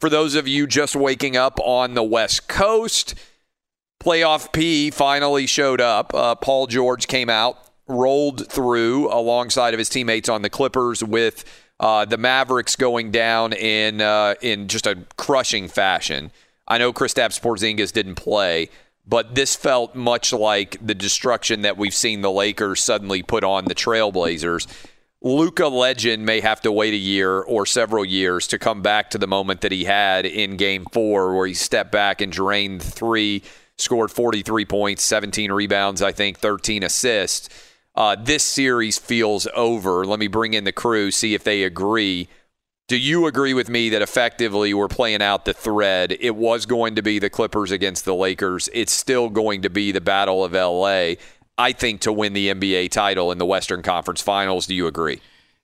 For those of you just waking up on the West Coast, playoff P finally showed up. Uh, Paul George came out, rolled through alongside of his teammates on the Clippers with uh, the Mavericks going down in uh, in just a crushing fashion. I know Kristaps Porzingis didn't play, but this felt much like the destruction that we've seen the Lakers suddenly put on the Trailblazers. Luka legend may have to wait a year or several years to come back to the moment that he had in game four, where he stepped back and drained three, scored 43 points, 17 rebounds, I think, 13 assists. Uh, this series feels over. Let me bring in the crew, see if they agree. Do you agree with me that effectively we're playing out the thread? It was going to be the Clippers against the Lakers. It's still going to be the Battle of LA. I think, to win the NBA title in the Western Conference Finals. Do you agree?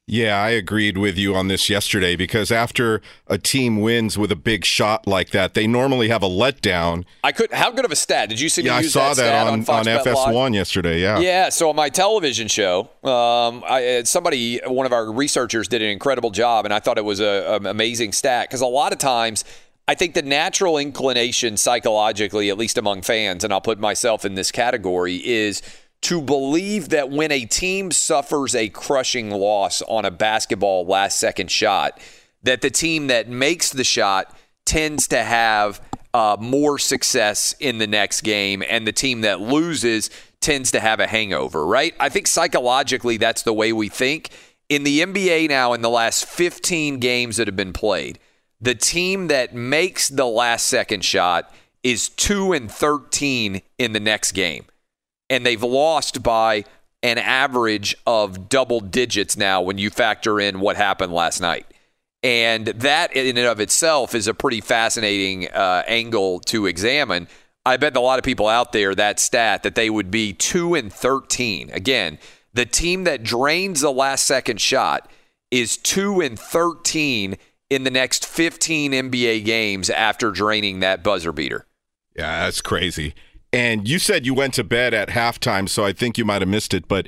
Yeah, I agreed with you on this yesterday because after a team wins with a big shot like that, they normally have a letdown. I could. How good of a stat did you see? Yeah, I saw that, that, on, on, on FS1 Live? yesterday. Yeah, yeah. So on my television show, um, I, somebody, one of our researchers, did an incredible job, and I thought it was an amazing stat because a lot of times. I think the natural inclination psychologically, at least among fans, and I'll put myself in this category, is to believe that when a team suffers a crushing loss on a basketball last second shot, that the team that makes the shot tends to have uh, more success in the next game, and the team that loses tends to have a hangover, right? I think psychologically that's the way we think. In the NBA now, in the last 15 games that have been played, the team that makes the last second shot is 2 and 13 in the next game and they've lost by an average of double digits now when you factor in what happened last night. And that in and of itself is a pretty fascinating uh, angle to examine. I bet a lot of people out there that stat that they would be 2 and 13. Again, the team that drains the last second shot is 2 and 13 in the next 15 NBA games after draining that buzzer beater. Yeah, that's crazy. And you said you went to bed at halftime, so I think you might have missed it. But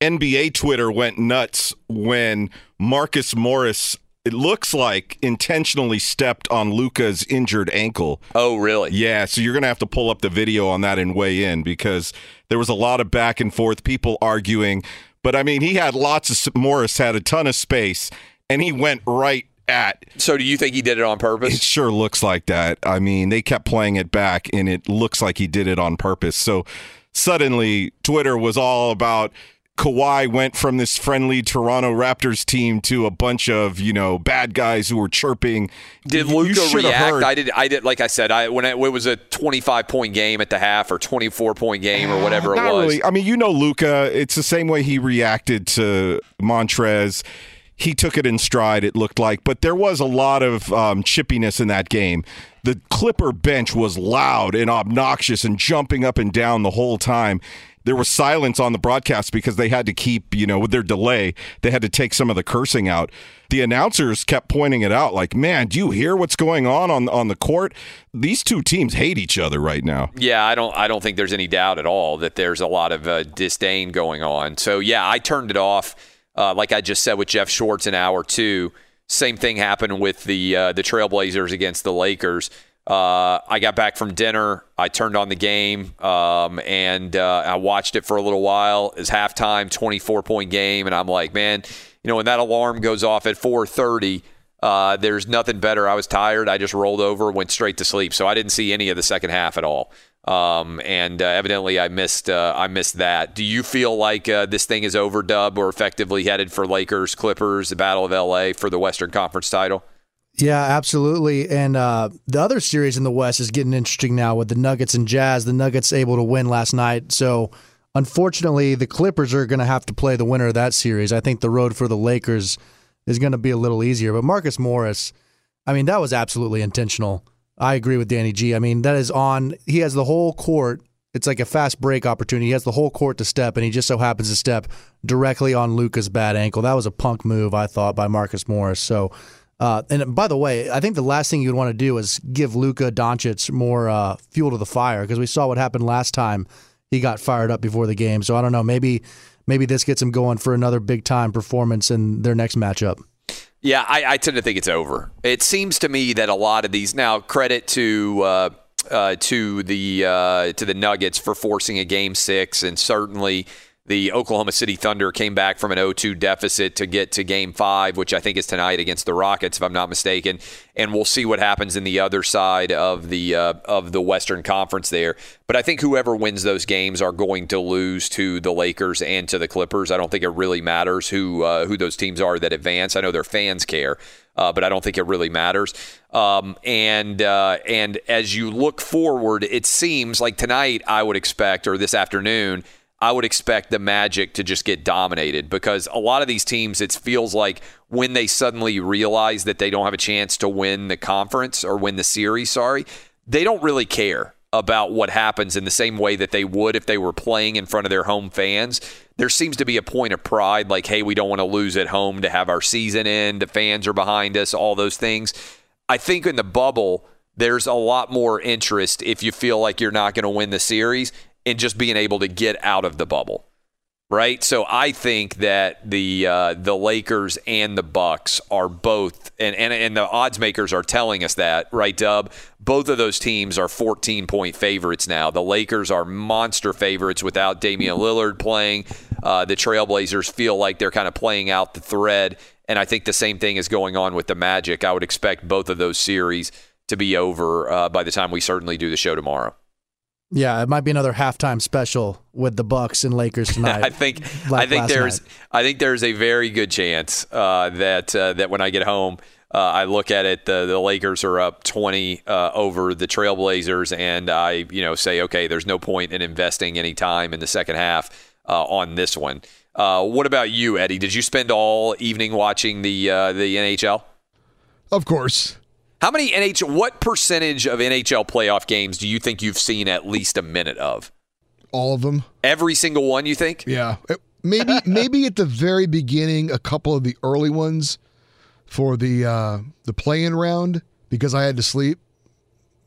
NBA Twitter went nuts when Marcus Morris, it looks like, intentionally stepped on Luka's injured ankle. Oh, really? Yeah. So you're going to have to pull up the video on that and weigh in because there was a lot of back and forth, people arguing. But I mean, he had lots of, Morris had a ton of space and he went right at. So do you think he did it on purpose? It sure looks like that. I mean, they kept playing it back, and it looks like he did it on purpose. So suddenly, Twitter was all about Kawhi went from this friendly Toronto Raptors team to a bunch of you know bad guys who were chirping. Did You- you Luka react? heard- I did. I did. Like I said, I when it, it was a 25 point game at the half or 24 point game or whatever it Not was. really. I mean, you know, Luka. It's the same way he reacted to Montrezl. He took it in stride. It looked like, but there was a lot of um, chippiness in that game. The Clipper bench was loud and obnoxious and jumping up and down the whole time. There was silence on the broadcast because they had to keep, you know, with their delay, they had to take some of the cursing out. The announcers kept pointing it out, like, "Man, do you hear what's going on on on the court? These two teams hate each other right now." Yeah, I don't. I don't think there's any doubt at all that there's a lot of uh, disdain going on. So yeah, I turned it off. Uh, like I just said with Jeff Schwartz in hour two. Same thing happened with the uh, the Trailblazers against the Lakers. Uh, I got back from dinner. I turned on the game um, and uh, I watched it for a little while. It's halftime, 24 point game, and I'm like, man, you know, when that alarm goes off at 4:30. Uh, there's nothing better. I was tired. I just rolled over, went straight to sleep. So I didn't see any of the second half at all. Um, and uh, evidently, I missed. Uh, I missed that. Do you feel like uh, this thing is over, Dub, or effectively headed for Lakers, Clippers, the Battle of LA for the Western Conference title? Yeah, absolutely. And uh, the other series in the West is getting interesting now with the Nuggets and Jazz. The Nuggets able to win last night. So, unfortunately, the Clippers are going to have to play the winner of that series. I think the road for the Lakers is going to be a little easier. But Marcus Morris, I mean, that was absolutely intentional. I agree with Danny G. I mean, that is on. He has the whole court. It's like a fast break opportunity. He has the whole court to step, and he just so happens to step directly on Luka's bad ankle. That was a punk move, I thought, by Marcus Morris. So, uh, and by the way, I think the last thing you'd want to do is give Luka Doncic more uh, fuel to the fire because we saw what happened last time he got fired up before the game. So I don't know, maybe maybe this gets him going for another big time performance in their next matchup. Yeah, I, I tend to think it's over. It seems to me that a lot of these now credit to uh, uh, to the uh, to the Nuggets for forcing a game six, and certainly the Oklahoma City Thunder came back from an 0-2 deficit to get to game five, which I think is tonight against the Rockets, if I'm not mistaken. And we'll see what happens in the other side of the uh, of the Western Conference there. But I think whoever wins those games are going to lose to the Lakers and to the Clippers. I don't think it really matters who uh, who those teams are that advance. I know their fans care. Uh, but I don't think it really matters. Um, and uh, and as you look forward, it seems like tonight I would expect, or this afternoon, I would expect the Magic to just get dominated because a lot of these teams, it feels like when they suddenly realize that they don't have a chance to win the conference or win the series, sorry, they don't really care about what happens in the same way that they would if they were playing in front of their home fans. There seems to be a point of pride, like, hey, we don't want to lose at home to have our season end. The fans are behind us, all those things. I think in the bubble, there's a lot more interest if you feel like you're not going to win the series in just being able to get out of the bubble right? So I think that the uh, the Lakers and the Bucks are both, and, and and the odds makers are telling us that, right, Dub? Both of those teams are 14 point favorites now. The Lakers are monster favorites without Damian Lillard playing. Uh, the Trailblazers feel like they're kind of playing out the thread, and I think the same thing is going on with the Magic. I would expect both of those series to be over uh, by the time we certainly do the show tomorrow. Yeah, it might be another halftime special with the Bucks and Lakers tonight. I think like I think there's night. I think there's a very good chance uh, that uh, that when I get home, uh, I look at it. The, the Lakers are up 20 uh, over the Trailblazers, and I you know say, okay, there's no point in investing any time in the second half uh, on this one. Uh, what about you, Eddie? Did you spend all evening watching the uh, the NHL? Of course. How many NHL? What percentage of NHL playoff games do you think you've seen at least a minute of? All of them. Every single one, you think? Yeah. Uh, Maybe maybe at the very beginning, a couple of the early ones for the uh, the play-in round because I had to sleep.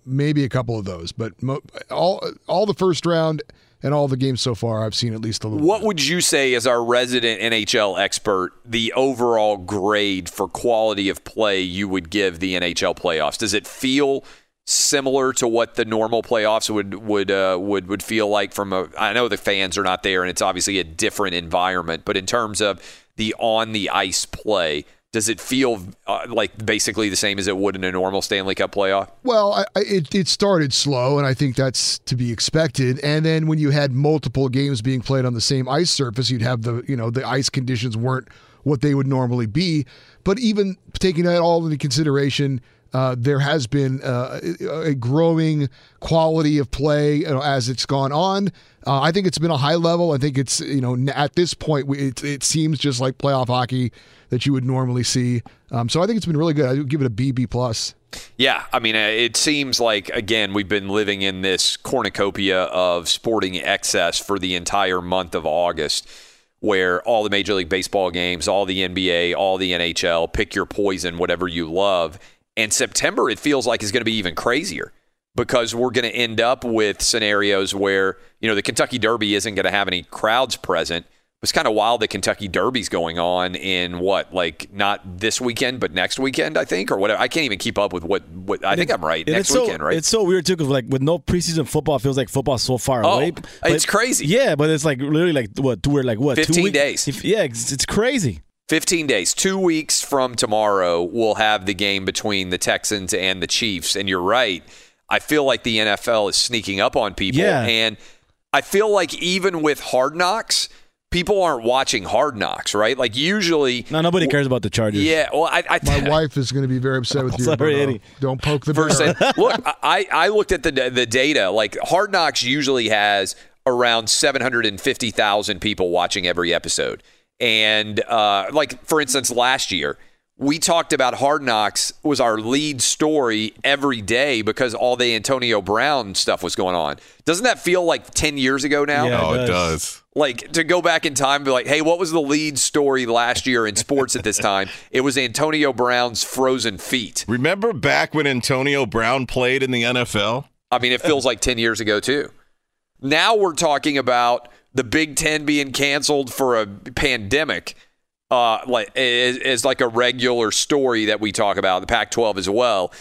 Maybe a couple of those, but mo- all all the first round and all the games so far, I've seen at least a little. What would you say, as our resident NHL expert, the overall grade for quality of play you would give the NHL playoffs? Does it feel similar to what the normal playoffs would would uh, would would feel like? From a, I know the fans are not there, and it's obviously a different environment, but in terms of the on the ice play, Does it feel uh, like basically the same as it would in a normal Stanley Cup playoff? Well, I, I, it, it started slow, and I think that's to be expected. And then when you had multiple games being played on the same ice surface, you'd have the you know the ice conditions weren't what they would normally be. But even taking that all into consideration, uh, there has been uh, a growing quality of play you know, as it's gone on. Uh, I think it's been a high level. I think it's you know at this point it, it seems just like playoff hockey that you would normally see. Um, so I think it's been really good. I would give it a BB plus. Yeah, I mean, uh, it seems like again we've been living in this cornucopia of sporting excess for the entire month of August, where all the Major League Baseball games, all the NBA, all the NHL, pick your poison, whatever you love. And September, it feels like is going to be even crazier because we're going to end up with scenarios where you know the Kentucky Derby isn't going to have any crowds present was kind of wild that Kentucky Derby's going on in what, like not this weekend, but next weekend, I think, or whatever. I can't even keep up with what. what I think I'm right. Next so, weekend, right? It's so weird too, because like with no preseason football, it feels like football's so far oh, away. But, it's crazy. Yeah, but it's like literally like what? We're like what? 15 two days. If, yeah, it's, it's crazy. 15 days. Two weeks from tomorrow, we'll have the game between the Texans and the Chiefs. And you're right. I feel like the NFL is sneaking up on people. Yeah. And I feel like even with hard knocks, people aren't watching Hard Knocks, right? Like usually, no, nobody cares about the Chargers. Yeah, well, I, I my wife is going to be very upset with you. Sorry, Eddie. Don't poke the bear. Saying, look, I I looked at the the data. Like Hard Knocks usually has around seven hundred and fifty thousand people watching every episode, and uh, like for instance, last year. We talked about Hard Knocks was our lead story every day because all the Antonio Brown stuff was going on. Doesn't that feel like 10 years ago now? Yeah, oh, it it does. Like to go back in time be like, hey, what was the lead story last year in sports at this time? It was Antonio Brown's frozen feet. Remember back when Antonio Brown played in the NFL? I mean, it feels like 10 years ago, too. Now we're talking about the Big Ten being canceled for a pandemic. Uh, like is, like a regular story that we talk about the Pac-12 as well.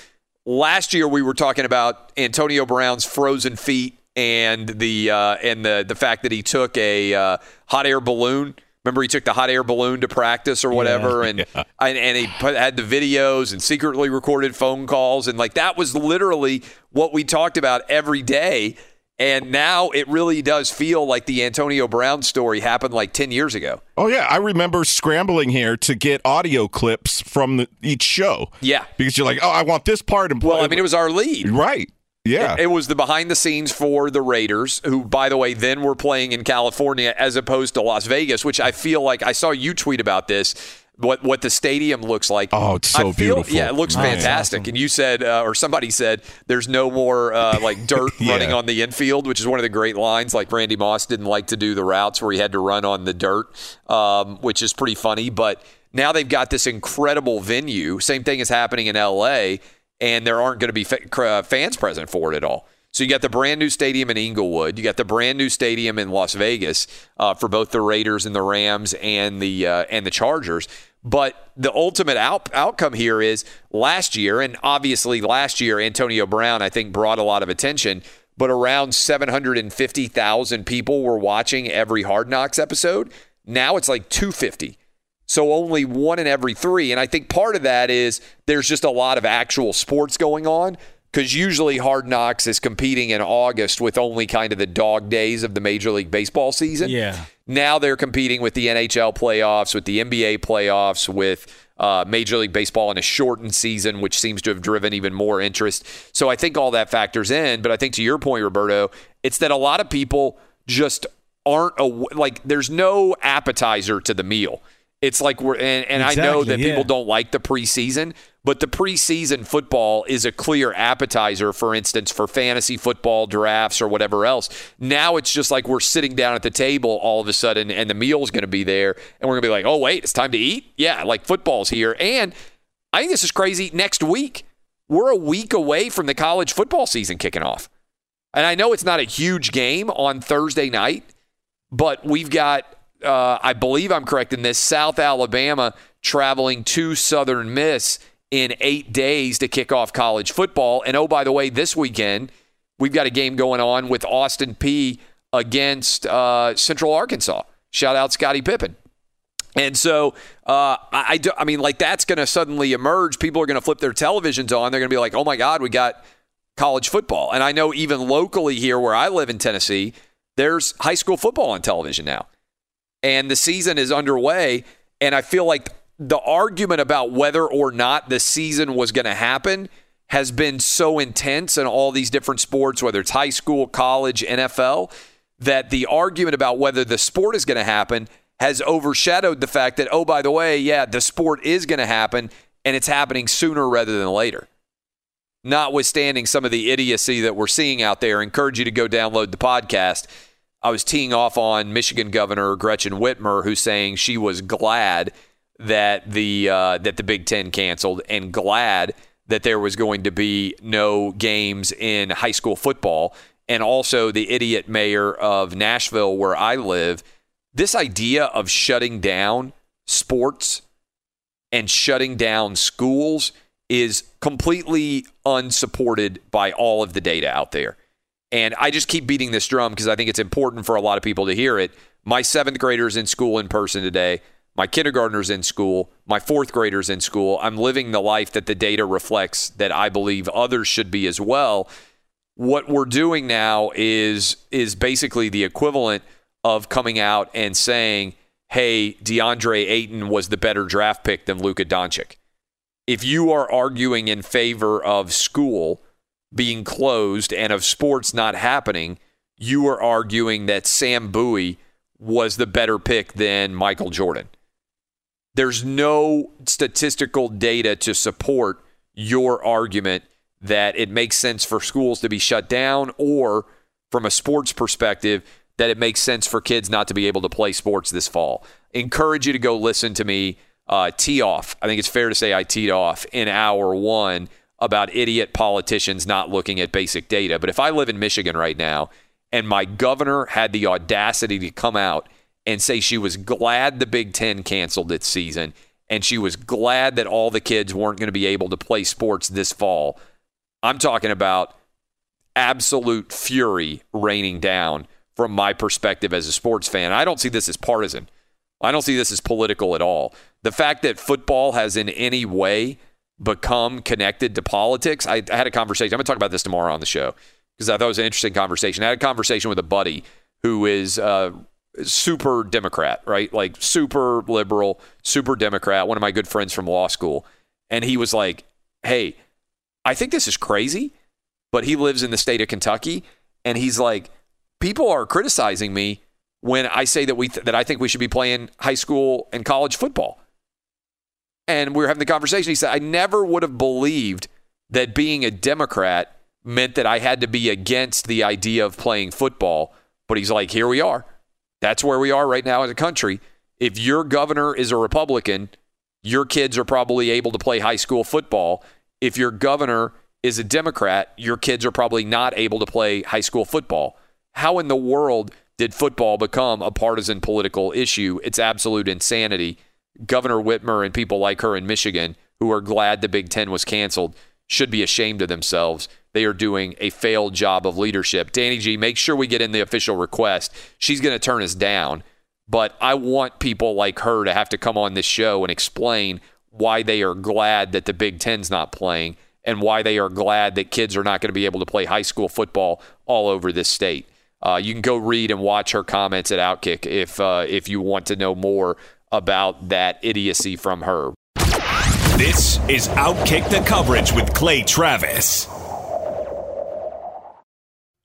Last year we were talking about Antonio Brown's frozen feet and the uh, and the the fact that he took a uh, hot air balloon. Remember, he took the hot air balloon to practice or whatever, yeah, and, yeah. and and he put, had the videos and secretly recorded phone calls, and like that was literally what we talked about every day. And now it really does feel like the Antonio Brown story happened like 10 years ago. Oh, yeah. I remember scrambling here to get audio clips from the, each show. Yeah. Because you're like, oh, I want this part. And well, I mean, it was our lead. Right. Yeah. It, it, was the behind the scenes for the Raiders, who, by the way, then were playing in California as opposed to Las Vegas, which I feel like I saw you tweet about this. What what the stadium looks like? Oh, it's so feel, beautiful. Yeah, it looks oh, fantastic. awesome. And you said, uh, or somebody said, there's no more uh, like dirt yeah. running on the infield, which is one of the great lines. Like Randy Moss didn't like to do the routes where he had to run on the dirt, um, which is pretty funny. But now they've got this incredible venue. Same thing is happening in L.A. And there aren't going to be fa- fans present for it at all. So you got the brand new stadium in Inglewood. You got the brand new stadium in Las Vegas uh, for both the Raiders and the Rams and the uh, and the Chargers. But the ultimate out- outcome here is last year, and obviously last year Antonio Brown I think brought a lot of attention. But around 750,000 people were watching every Hard Knocks episode. Now it's like 250. So only one in every three. And I think part of that is there's just a lot of actual sports going on because usually Hard Knocks is competing in August with only kind of the dog days of the Major League Baseball season. Yeah. Now they're competing with the NHL playoffs, with the NBA playoffs, with uh, Major League Baseball in a shortened season, which seems to have driven even more interest. So I think all that factors in. But I think to your point, Roberto, it's that a lot of people just aren't a, like. There's no appetizer to the meal. It's like we're and, and exactly, I know that yeah. people don't like the preseason, but the preseason football is a clear appetizer, for instance, for fantasy football drafts or whatever else. Now it's just like we're sitting down at the table all of a sudden and the meal's going to be there and we're going to be like, oh, wait, it's time to eat? Yeah, like football's here. And I think this is crazy. Next week, we're a week away from the college football season kicking off. And I know it's not a huge game on Thursday night, but we've got uh, I believe I'm correct in this, South Alabama traveling to Southern Miss in eight days to kick off college football. And oh, by the way, this weekend, we've got a game going on with Austin Peay against uh, Central Arkansas. Shout out Scottie Pippen. And so, uh, I, I, do, I mean, like that's going to suddenly emerge. People are going to flip their televisions on. They're going to be like, oh my God, we got college football. And I know even locally here where I live in Tennessee, there's high school football on television now. And the season is underway. And I feel like the argument about whether or not the season was going to happen has been so intense in all these different sports, whether it's high school, college, NFL, that the argument about whether the sport is going to happen has overshadowed the fact that, oh, by the way, yeah, the sport is going to happen and it's happening sooner rather than later. Notwithstanding some of the idiocy that we're seeing out there, I encourage you to go download the podcast. I was teeing off on Michigan Governor Gretchen Whitmer, who's saying she was glad that the uh, that the Big Ten canceled and glad that there was going to be no games in high school football, and also the idiot mayor of Nashville, where I live this idea of shutting down sports and shutting down schools is completely unsupported by all of the data out there. And I just keep beating this drum because I think it's important for a lot of people to hear it. My seventh graders in school in person today. My kindergartners in school. My fourth graders in school. I'm living the life that the data reflects that I believe others should be as well. What we're doing now is is basically the equivalent of coming out and saying, hey, DeAndre Ayton was the better draft pick than Luka Doncic. If you are arguing in favor of school being closed and of sports not happening, you are arguing that Sam Bowie was the better pick than Michael Jordan. There's no statistical data to support your argument that it makes sense for schools to be shut down or from a sports perspective that it makes sense for kids not to be able to play sports this fall. Encourage you to go listen to me uh, tee off. I think it's fair to say I teed off in hour one about idiot politicians not looking at basic data. But if I live in Michigan right now and my governor had the audacity to come out and say she was glad the Big Ten canceled its season and she was glad that all the kids weren't going to be able to play sports this fall, I'm talking about absolute fury raining down from my perspective as a sports fan. I don't see this as partisan. I don't see this as political at all. The fact that football has in any way become connected to politics, I, I had a conversation. I'm going to talk about this tomorrow on the show because I thought it was an interesting conversation. I had a conversation with a buddy who is uh, super Democrat, right? Like super liberal, super Democrat, one of my good friends from law school. And he was like, hey, I think this is crazy, but he lives in the state of Kentucky. And he's like, people are criticizing me when I say that we th- that I think we should be playing high school and college football. And we were having the conversation. He said, I never would have believed that being a Democrat meant that I had to be against the idea of playing football. But he's like, here we are. That's where we are right now as a country. If your governor is a Republican, your kids are probably able to play high school football. If your governor is a Democrat, your kids are probably not able to play high school football. How in the world did football become a partisan political issue? It's absolute insanity. Governor Whitmer and people like her in Michigan who are glad the Big Ten was canceled should be ashamed of themselves. They are doing a failed job of leadership. Danny G, make sure we get in the official request. She's going to turn us down, but I want people like her to have to come on this show and explain why they are glad that the Big Ten's not playing and why they are glad that kids are not going to be able to play high school football all over this state. Uh, you can go read and watch her comments at Outkick if uh, if you want to know more about that idiocy from her. This is Outkick the coverage with Clay Travis.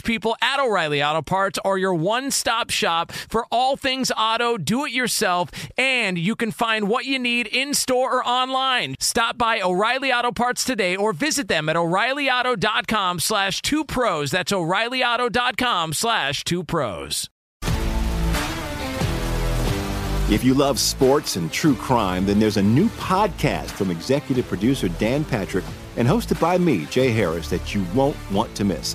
people at O'Reilly Auto Parts are your one stop shop for all things auto, do it yourself, and you can find what you need in store or online. Stop by O'Reilly Auto Parts today or visit them at o'ReillyAuto.com slash two pros. That's o'ReillyAuto.com slash two pros. If you love sports and true crime, then there's a new podcast from executive producer Dan Patrick and hosted by me, Jay Harris, that you won't want to miss.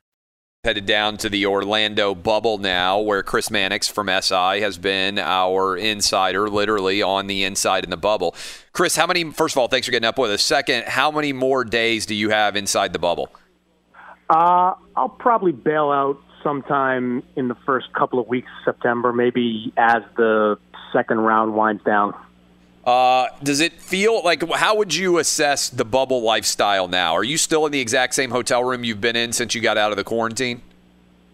Headed down to the Orlando bubble now, where Chris Mannix from SI has been our insider, literally on the inside in the bubble. Chris, how many, first of all, thanks for getting up with us. Second, how many more days do you have inside the bubble? Uh, I'll probably bail out sometime in the first couple of weeks of September, maybe as the second round winds down. Uh, does it feel like how would you assess the bubble lifestyle now? Are you still in the exact same hotel room you've been in since you got out of the quarantine?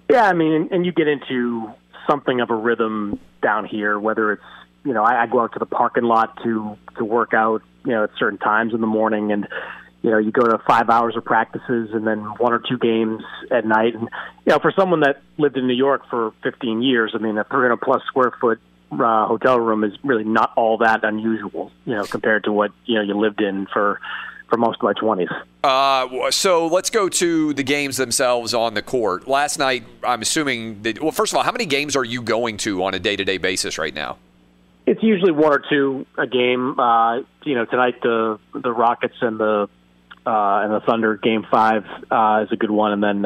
Yeah, I mean, and you get into something of a rhythm down here. Whether it's you know, I, I go out to the parking lot to to work out, you know, at certain times in the morning, and you know, you go to five hours of practices and then one or two games at night. And you know, for someone that lived in New York for 15 years, I mean, a 300 plus square foot uh, hotel room is really not all that unusual, you know, compared to what you know you lived in for for most of my twenties. Uh, so let's go to the games themselves on the court. Last night, I'm assuming that. Well, first of all, how many games are you going to on a day to day basis right now? It's usually one or two a game. Uh, you know, tonight the the Rockets and the uh, and the Thunder game five uh, is a good one, and then.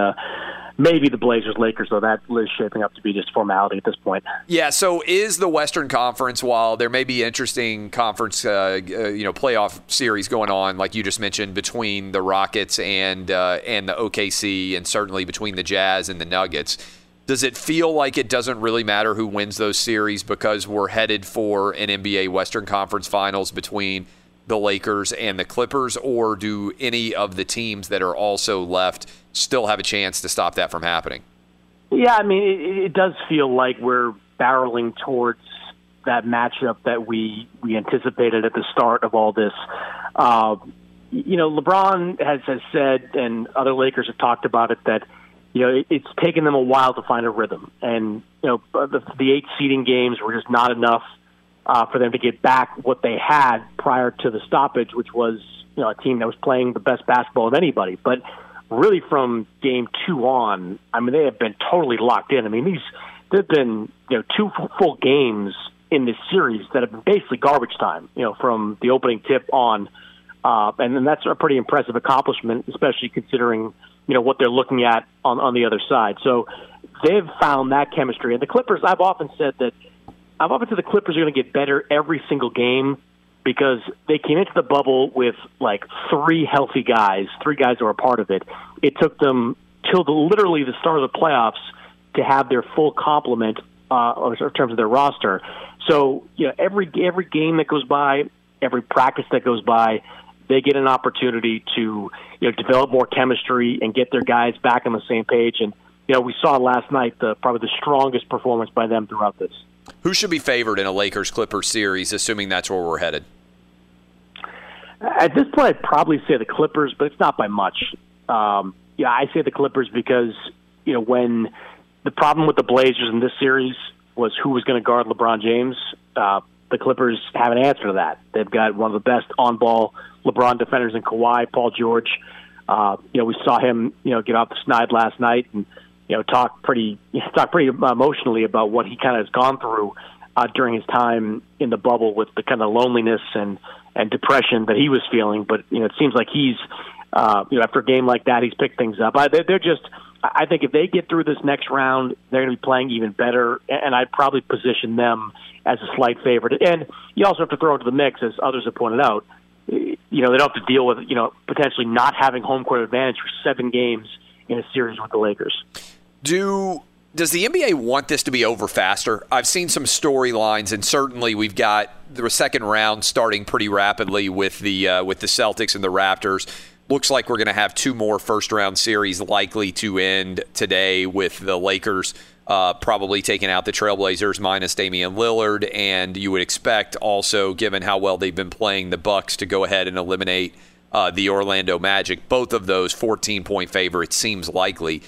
Maybe the Blazers Lakers though that is shaping up to be just formality at this point. Yeah. So is the Western Conference while there may be interesting conference uh, uh, you know playoff series going on like you just mentioned between the Rockets and uh, and the OKC and certainly between the Jazz and the Nuggets. Does it feel like it doesn't really matter who wins those series because we're headed for an NBA Western Conference Finals between the Lakers and the Clippers, or do any of the teams that are also left still have a chance to stop that from happening? Yeah, I mean, it, it does feel like we're barreling towards that matchup that we we anticipated at the start of all this. Uh, you know, LeBron has has said, and other Lakers have talked about it that you know it, it's taken them a while to find a rhythm, and you know the, the eight seeding games were just not enough uh, for them to get back what they had prior to the stoppage, which was you know a team that was playing the best basketball of anybody. But really, from game two on, I mean, they have been totally locked in. I mean, these there've been you know two full games in this series that have been basically garbage time. You know, from the opening tip on, uh, and then that's a pretty impressive accomplishment, especially considering you know what they're looking at on on the other side. So they've found that chemistry. And the Clippers, I've often said that I've often said the Clippers are going to get better every single game because they came into the bubble with like three healthy guys, three guys who are a part of it. It took them till the, literally the start of the playoffs to have their full complement uh, in terms of their roster. So you know every every game that goes by, every practice that goes by, they get an opportunity to you know develop more chemistry and get their guys back on the same page. And you know we saw last night the probably the strongest performance by them throughout this. Who should be favored in a Lakers Clippers series, assuming that's where we're headed? At this point, I'd probably say the Clippers, but it's not by much. Um, yeah, I say the Clippers because you know when the problem with the Blazers in this series was who was going to guard LeBron James. Uh, the Clippers have an answer to that. They've got one of the best on-ball LeBron defenders in Kawhi, Paul George. Uh, you know, we saw him, you know, get off the snide last night and you know talk pretty talk pretty emotionally about what he kind of has gone through uh, during his time in the bubble with the kind of loneliness and and depression that he was feeling. But you know, it seems like he's uh, you know after a game like that, he's picked things up. I, they're, they're just. I think if they get through this next round, they're going to be playing even better, and I'd probably position them as a slight favorite. And you also have to throw into the mix, as others have pointed out. You know, they don't have to deal with you know potentially not having home court advantage for seven games in a series with the Lakers. Do does the NBA want this to be over faster? I've seen some storylines, and certainly we've got the second round starting pretty rapidly with the uh, with the Celtics and the Raptors. Looks like we're going to have two more first round series likely to end today with the Lakers uh, probably taking out the Trailblazers minus Damian Lillard, and you would expect also, given how well they've been playing, the Bucks to go ahead and eliminate uh, the Orlando Magic. Both of those 14 point favorites seems likely.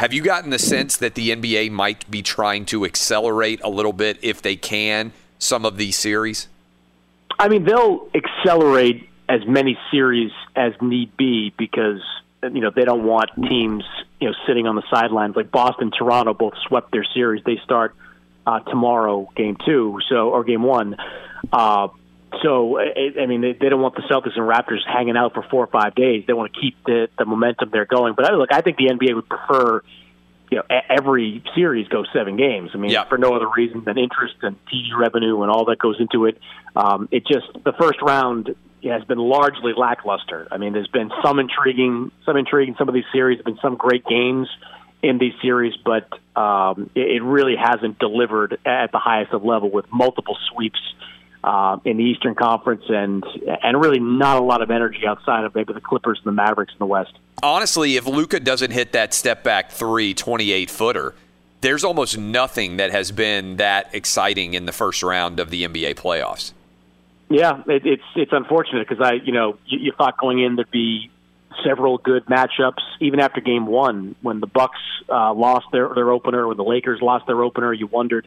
Have you gotten the sense that the NBA might be trying to accelerate a little bit, if they can, some of these series? I mean, they'll accelerate as many series as need be because you know they don't want teams you know sitting on the sidelines like Boston, Toronto both swept their series. They start uh, tomorrow, game two, so or game one. Uh, so, I mean, they, they don't want the Celtics and Raptors hanging out for four or five days. They want to keep the, the momentum they're going. But I, look, I think the NBA would prefer, you know, every series go seven games. I mean, yeah. for no other reason than interest and TV revenue and all that goes into it. Um, it just the first round has been largely lackluster. I mean, there's been some intriguing, some intriguing. Some of these series have been some great games in these series, but um, it, it really hasn't delivered at the highest of level with multiple sweeps uh, in the Eastern Conference, and and really not a lot of energy outside of maybe the Clippers and the Mavericks in the West. Honestly, if Luka doesn't hit that step back three, 28 footer, there's almost nothing that has been that exciting in the first round of the NBA playoffs. Yeah, it, it's it's unfortunate because I you know you, you thought going in there'd be several good matchups even after game one when the Bucks uh, lost their their opener when the Lakers lost their opener you wondered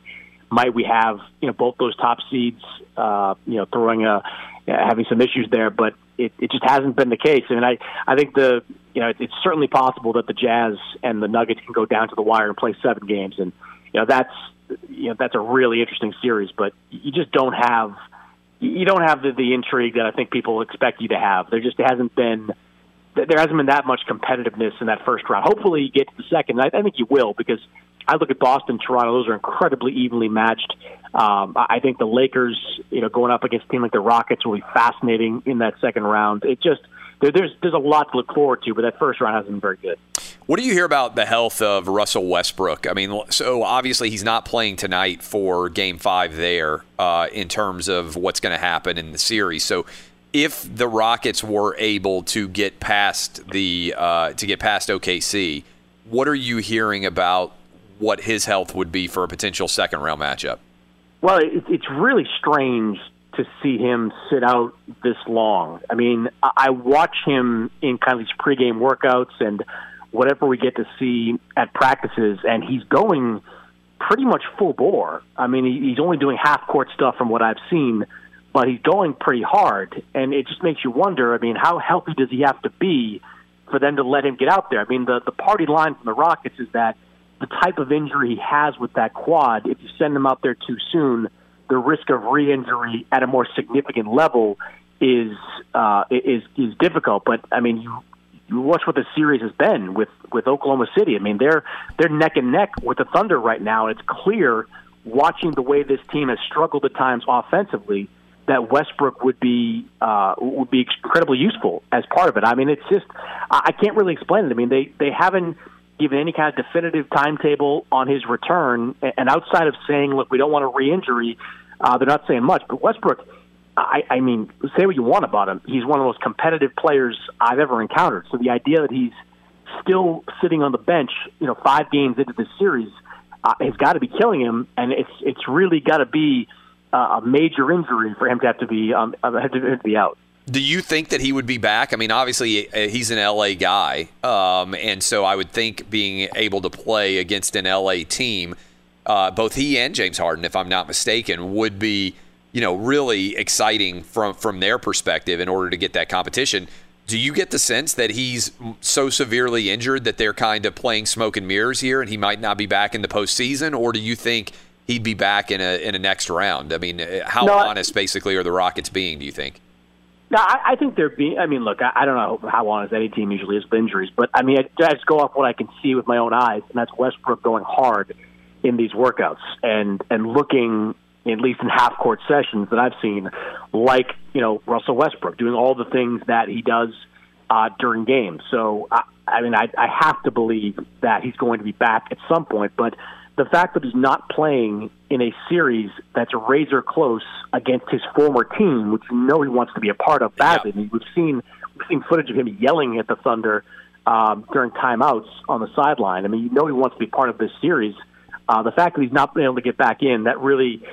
might we have you know both those top seeds uh, you know throwing a having some issues there, but it, it just hasn't been the case. I mean, I I think the you know it's certainly possible that the Jazz and the Nuggets can go down to the wire and play seven games, and you know that's you know that's a really interesting series, but you just don't have you don't have the, the intrigue that I think people expect you to have. There just hasn't been there hasn't been that much competitiveness in that first round. Hopefully, you get to the second. I, I think you will because I look at Boston, Toronto; those are incredibly evenly matched. Um, I think the Lakers, you know, going up against a team like the Rockets will be fascinating in that second round. It just there, there's there's a lot to look forward to, but that first round hasn't been very good. What do you hear about the health of Russell Westbrook? I mean, so obviously he's not playing tonight for Game Five there uh, in terms of what's going to happen in the series. So if the Rockets were able to get past the uh, to get past OKC, what are you hearing about what his health would be for a potential second round matchup? Well, it, it's really strange to see him sit out this long. I mean, I watch him in kind of these pregame workouts and whatever we get to see at practices, and he's going pretty much full bore. I mean, he, he's only doing half court stuff from what I've seen, but he's going pretty hard, and it just makes you wonder. I mean, how healthy does he have to be for them to let him get out there? I mean, the the party line from the Rockets is that the type of injury he has with that quad, if you send him out there too soon, the risk of re-injury at a more significant level is uh, is is difficult. But I mean, you you watch what the series has been with with Oklahoma City. I mean, they're they're neck and neck with the Thunder right now, and it's clear watching the way this team has struggled at times offensively that Westbrook would be uh, would be incredibly useful as part of it. I mean, it's just I can't really explain it. I mean, they they haven't given any kind of definitive timetable on his return, and outside of saying, "Look, we don't want a re-injury," uh, they're not saying much. But Westbrook I, I mean, say what you want about him. He's one of the most competitive players I've ever encountered. So the idea that he's still sitting on the bench, you know, five games into the series, uh, has got to be killing him, and it's it's really got to be uh, a major injury for him to have to be um, have to, have to be out. Do you think that he would be back? I mean, obviously uh, he's an LA guy, um, and so I would think being able to play against an LA team, uh, both he and James Harden, if I'm not mistaken, would be you know, really exciting from from their perspective in order to get that competition. Do you get the sense that he's so severely injured that they're kind of playing smoke and mirrors here, and he might not be back in the postseason, or do you think he'd be back in a in a next round? I mean, uh, how no, honest basically are the Rockets being? Do you think? No, I, I think they're being. I mean, look, I, I don't know how honest any team usually is with injuries, but I mean, I, I just go off what I can see with my own eyes, and that's Westbrook going hard in these workouts and and looking at least in half court sessions that I've seen, like you know Russell Westbrook doing all the things that he does uh, during games. So I, I mean, I, I have to believe that he's going to be back at some point. But the fact that he's not playing in a series that's razor close against his former team, which you know he wants to be a part of badly. Yeah. We've seen we've seen footage of him yelling at the Thunder um, during timeouts on the sideline. I mean, you know he wants to be part of this series. Uh, the fact that he's not been able to get back in, that really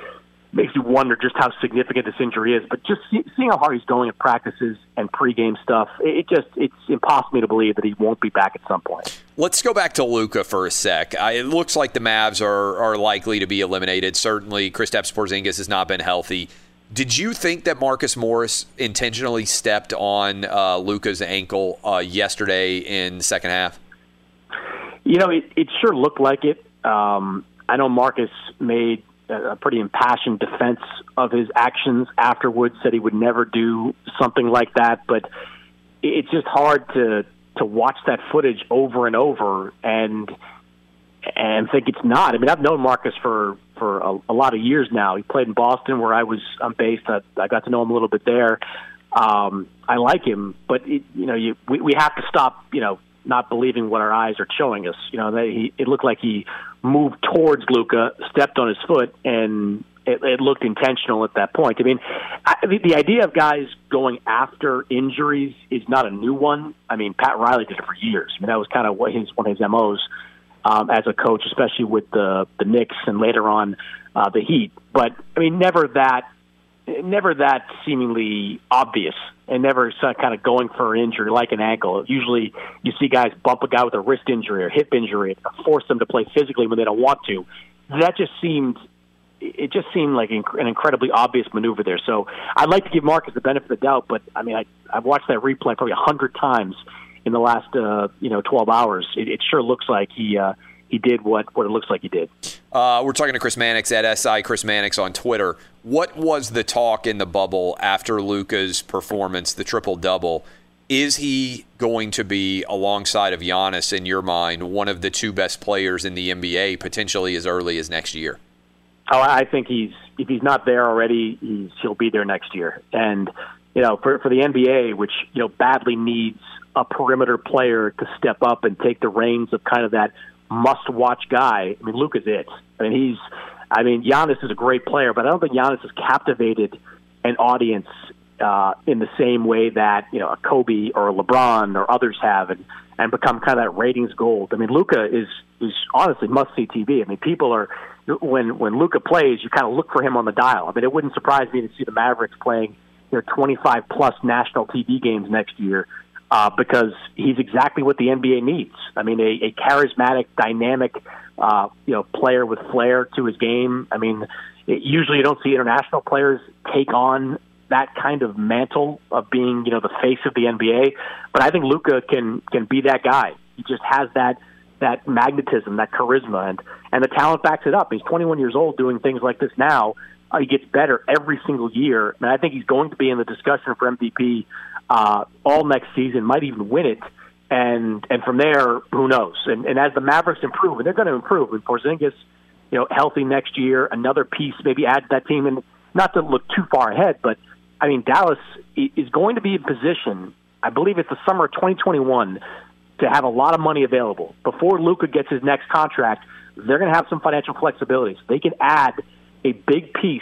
makes you wonder just how significant this injury is. But just see, seeing how hard he's going at practices and pregame stuff, it, just it's impossible to believe that he won't be back at some point. Let's go back to Luka for a sec. I, it looks like the Mavs are are likely to be eliminated. Certainly, Kristaps Porzingis has not been healthy. Did you think that Marcus Morris intentionally stepped on uh, Luka's ankle uh, yesterday in the second half? You know, it, it sure looked like it. Um, I know Marcus made a pretty impassioned defense of his actions afterwards. Said he would never do something like that, but it's just hard to to watch that footage over and over and and think it's not. I mean, I've known Marcus for for a, a lot of years now. He played in Boston, where I was I'm based. I, I got to know him a little bit there. Um, I like him, but it, you know, you we, we have to stop. You know, not believing what our eyes are showing us. You know, they, he, it looked like he moved towards Luka, stepped on his foot, and it, it looked intentional at that point. I mean, I, the idea of guys going after injuries is not a new one. I mean, Pat Riley did it for years. I mean, that was kind of what his one of his mo's um, as a coach, especially with the the Knicks and later on uh, the Heat. But I mean, never that never that seemingly obvious and never kind of going for an injury like an ankle. Usually you see guys bump a guy with a wrist injury or hip injury or force them to play physically when they don't want to. That just seemed it just seemed like an incredibly obvious maneuver there. So I'd like to give Marcus the benefit of the doubt, but I mean I I've watched that replay probably a hundred times in the last uh, you know 12 hours. It, it sure looks like he uh, he did what what it looks like he did. Uh, we're talking to Chris Mannix at SI Chris Mannix on Twitter. What was the talk in the bubble after Luka's performance, the triple double? Is he going to be alongside of Giannis in your mind, one of the two best players in the NBA, potentially as early as next year? Oh, I think he's if he's not there already, he's he'll be there next year. And you know, for for the NBA, which you know badly needs a perimeter player to step up and take the reins of kind of that must watch guy. I mean, Luka's it. I mean, he's. I mean, Giannis is a great player, but I don't think Giannis has captivated an audience uh, in the same way that you know a Kobe or a LeBron or others have, and and become kind of that ratings gold. I mean, Luka is is honestly must see TV. I mean, people are when when Luka plays, you kind of look for him on the dial. I mean, it wouldn't surprise me to see the Mavericks playing you know 25 plus national TV games next year uh, because he's exactly what the NBA needs. I mean, a, a charismatic, dynamic, uh, you know, player with flair to his game. I mean, it, usually you don't see international players take on that kind of mantle of being, you know, the face of the NBA. But I think Luka can can be that guy. He just has that that magnetism, that charisma, and and the talent backs it up. He's 21 years old doing things like this now. Uh, he gets better every single year, and I think he's going to be in the discussion for MVP uh, all next season. Might even win it, and and from there, who knows? And and as the Mavericks improve, and they're going to improve, with Porzingis, you know, healthy next year, another piece maybe add to that team, and not to look too far ahead, but I mean Dallas is going to be in position. I believe it's the summer of 2021 to have a lot of money available before Luka gets his next contract. They're going to have some financial flexibility. So they can add a big piece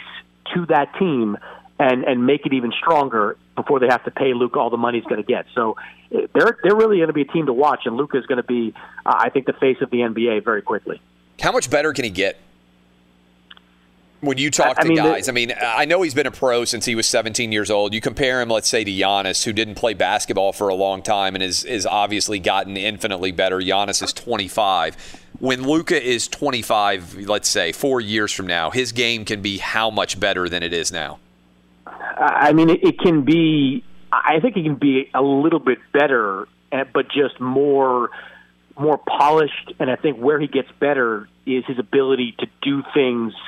to that team and and make it even stronger before they have to pay Luka all the money he's going to get. So they're they're really going to be a team to watch, and Luka is going to be, uh, I think, the face of the NBA very quickly. How much better can he get? when you talk I, to I mean, guys, the, I mean, I know he's been a pro since he was 17 years old. You compare him, let's say, to Giannis, who didn't play basketball for a long time and is, is obviously gotten infinitely better. Giannis is 25. When Luka is 25, let's say, four years from now, his game can be how much better than it is now? I mean, it, can be, I think it can be a little bit better, eh, but just more more polished. And I think where he gets better is his ability to do things –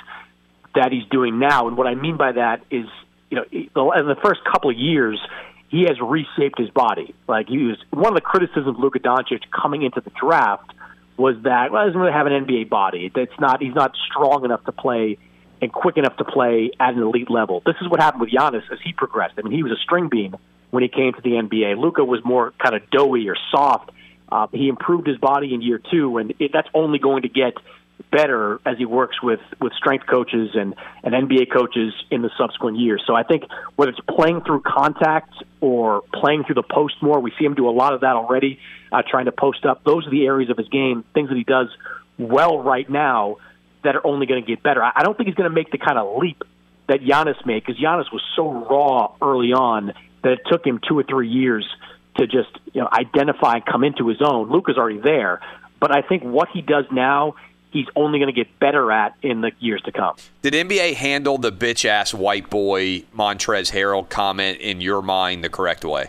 that he's doing now. And what I mean by that is, you know, in the first couple of years, he has reshaped his body. Like he was one of the criticisms of Luka Doncic coming into the draft was that well, he doesn't really have an NBA body. It's not he's not strong enough to play and quick enough to play at an elite level. This is what happened with Giannis as he progressed. I mean, he was a string bean when he came to the NBA. Luka was more kind of doughy or soft. Uh, he improved his body in year two, and it, that's only going to get better as he works with with strength coaches and and NBA coaches in the subsequent years. So I think whether it's playing through contact or playing through the post more, we see him do a lot of that already, uh, trying to post up. Those are the areas of his game, things that he does well right now that are only going to get better. I don't think he's going to make the kind of leap that Giannis made because Giannis was so raw early on that it took him two or three years to just you know identify and come into his own. Luka's already there, but I think what he does now he's only going to get better at in the years to come. Did NBA handle the bitch ass white boy Montrezl Harrell comment in your mind the correct way?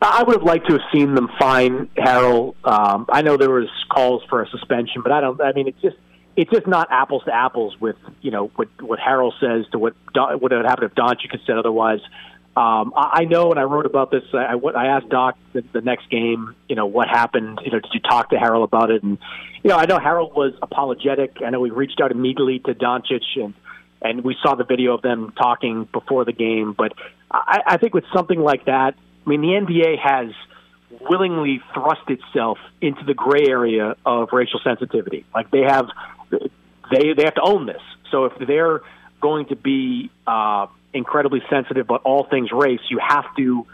I would have liked to have seen them fine Harrell. Um, I know there was calls for a suspension, but I don't. I mean, it's just it's just not apples to apples with you know what what Harrell says to what what would happen if Doncic had said otherwise. Um, I, I know, and I wrote about this. I, I asked Doc the, the next game, you know, what happened. You know, did you talk to Harrell about it? And you know, I know Harrell was apologetic. I know we reached out immediately to Doncic, and and we saw the video of them talking before the game. But I, I think with something like that, I mean, the NBA has willingly thrust itself into the gray area of racial sensitivity. Like they have, they they have to own this. So if they're going to be uh, incredibly sensitive about all things race, you have to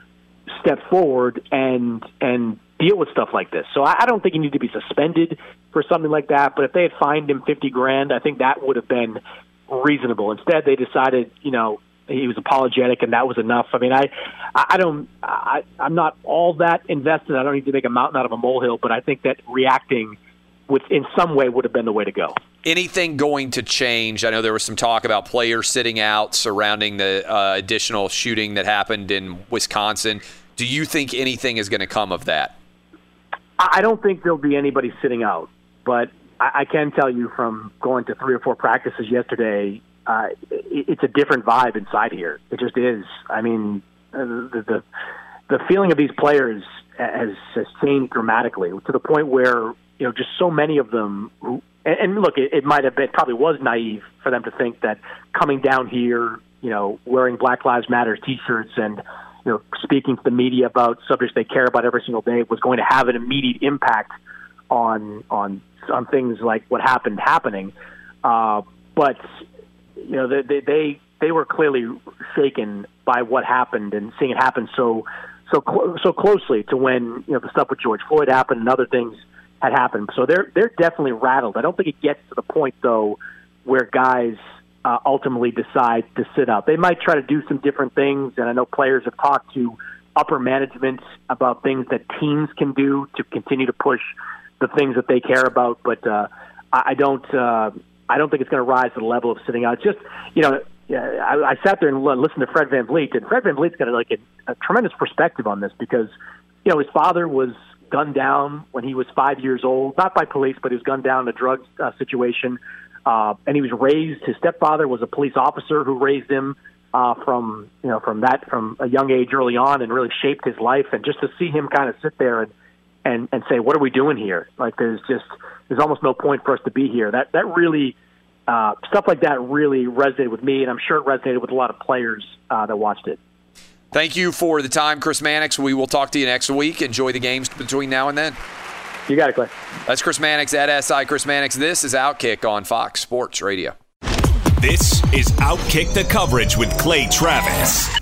step forward and and deal with stuff like this. So I, I don't think you need to be suspended for something like that. But if they had fined him fifty grand, I think that would have been reasonable. Instead, they decided, you know, he was apologetic and that was enough. I mean, I, I don't, I, I'm not all that invested. I don't need to make a mountain out of a molehill, but I think that reacting with in some way would have been the way to go. Anything going to change? I know there was some talk about players sitting out surrounding the uh, additional shooting that happened in Wisconsin. Do you think anything is going to come of that? I don't think there'll be anybody sitting out, but I, I can tell you from going to three or four practices yesterday, uh, it, it's a different vibe inside here. It just is. I mean, uh, the, the the feeling of these players has, has changed dramatically to the point where you know, just so many of them who, and, and look, it, it might have been, probably was naive for them to think that coming down here, you know, wearing Black Lives Matter T-shirts and, you know, speaking to the media about subjects they care about every single day was going to have an immediate impact on on on things like what happened happening. Uh, but you know, they, they they were clearly shaken by what happened and seeing it happen so so cl- so closely to when you know the stuff with George Floyd happened and other things had happened. So they're they're definitely rattled. I don't think it gets to the point though where guys uh, ultimately decide to sit out. They might try to do some different things, and I know players have talked to upper management about things that teams can do to continue to push the things that they care about. But uh, I, don't. Uh, I don't think it's going to rise to the level of sitting out. It's just you know. I, I sat there and listened to Fred VanVleet, and Fred VanVleet's got like a, a tremendous perspective on this because, you know, his father was gunned down when he was five years old, not by police, but he was gunned down in a drug uh, situation. Uh, and he was raised. His stepfather was a police officer who raised him uh, from you know from that from a young age early on, and really shaped his life. And just to see him kind of sit there and and and say, "What are we doing here?" Like there's just there's almost no point for us to be here. That that really uh, stuff like that really resonated with me, and I'm sure it resonated with a lot of players uh, that watched it. Thank you for the time, Chris Mannix. We will talk to you next week. Enjoy the games between now and then. You got it, Clay. That's Chris Mannix at SI. Chris Mannix. This is Outkick on Fox Sports Radio. This is Outkick the coverage with Clay Travis.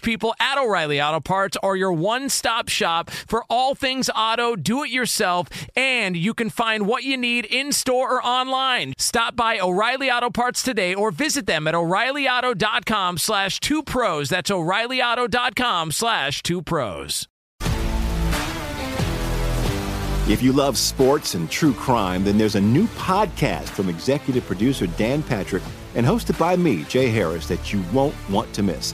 people at O'Reilly Auto Parts are your one stop shop for all things auto, do it yourself, and you can find what you need in store or online. Stop by O'Reilly Auto Parts today or visit them at o'ReillyAuto.com slash two pros. That's o'ReillyAuto.com slash two pros. If you love sports and true crime, then there's a new podcast from executive producer Dan Patrick and hosted by me, Jay Harris, that you won't want to miss.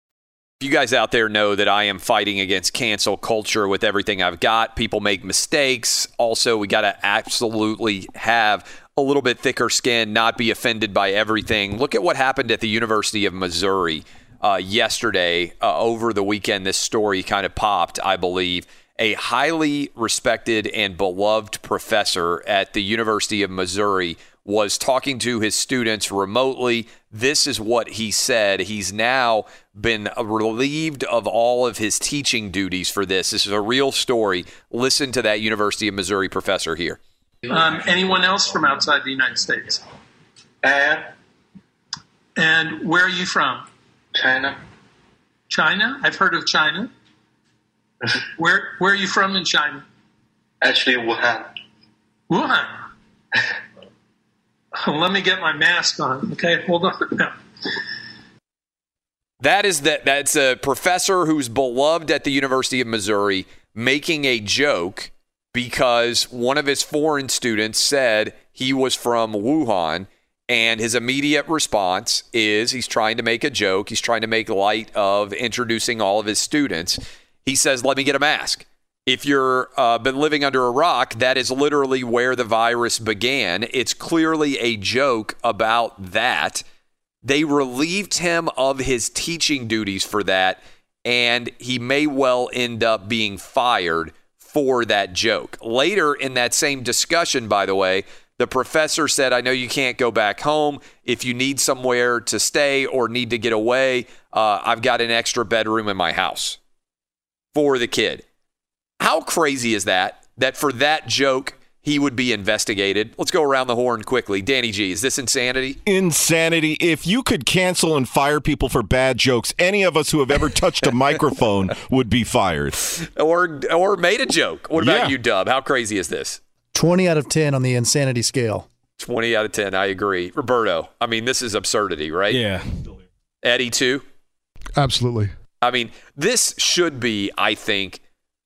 You guys out there know that I am fighting against cancel culture with everything I've got. People make mistakes. Also, we got to absolutely have a little bit thicker skin, not be offended by everything. Look at what happened at the University of Missouri uh, yesterday. Uh, over the weekend, this story kind of popped, I believe. A highly respected and beloved professor at the University of Missouri was talking to his students remotely. This is what he said. He's now been relieved of all of his teaching duties for this. This is a real story. Listen to that University of Missouri professor here. Um, anyone else from outside the United States? Uh, And where are you from? China. China? I've heard of China. where Where are you from in China? Actually, Wuhan. Wuhan. Oh, let me get my mask on. Okay, hold on. now. That is that that's a professor who's beloved at the University of Missouri making a joke because one of his foreign students said he was from Wuhan and his immediate response is he's trying to make a joke, he's trying to make light of introducing all of his students. He says, "Let me get a mask." If you're uh, been living under a rock, that is literally where the virus began. It's clearly a joke about that. They relieved him of his teaching duties for that, and he may well end up being fired for that joke. Later in that same discussion, by the way, the professor said, I know you can't go back home. If you need somewhere to stay or need to get away, uh, I've got an extra bedroom in my house for the kid. How crazy is that? That for that joke, he would be investigated. Let's go around the horn quickly. Danny G, is this insanity? Insanity. If you could cancel and fire people for bad jokes, any of us who have ever touched a microphone would be fired. Or or made a joke. What about Yeah. you, Dub? How crazy is this? 20 out of 10 on the insanity scale. 20 out of 10. I agree. Roberto, I mean, this is absurdity, right? Yeah. Eddie, too? Absolutely. I mean, this should be, I think,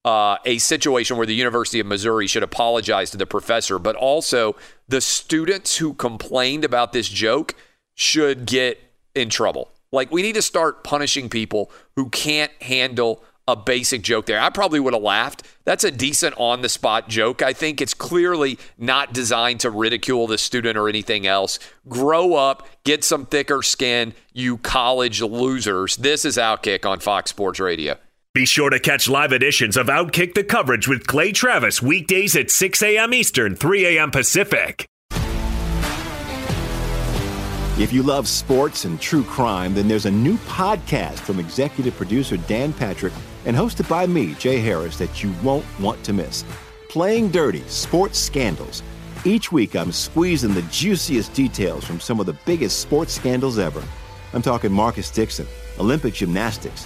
uh, a situation where the University of Missouri should apologize to the professor, but also the students who complained about this joke should get in trouble. Like, we need to start punishing people who can't handle a basic joke there. I probably would have laughed. That's a decent on the spot joke. I think it's clearly not designed to ridicule the student or anything else. Grow up, get some thicker skin, you college losers. This is Outkick on Fox Sports Radio. Be sure to catch live editions of Outkick the coverage with Clay Travis weekdays at 6 a.m. Eastern, 3 a.m. Pacific. If you love sports and true crime, then there's a new podcast from executive producer Dan Patrick and hosted by me, Jay Harris, that you won't want to miss. Playing Dirty Sports Scandals. Each week, I'm squeezing the juiciest details from some of the biggest sports scandals ever. I'm talking Marcus Dixon, Olympic gymnastics,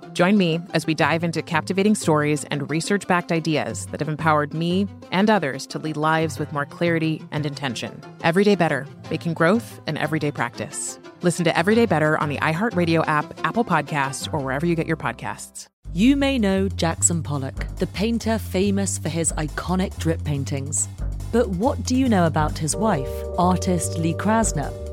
Join me as we dive into captivating stories and research backed ideas that have empowered me and others to lead lives with more clarity and intention. Everyday Better, making growth an everyday practice. Listen to Everyday Better on the iHeartRadio app, Apple Podcasts, or wherever you get your podcasts. You may know Jackson Pollock, the painter famous for his iconic drip paintings. But what do you know about his wife, artist Lee Krasner?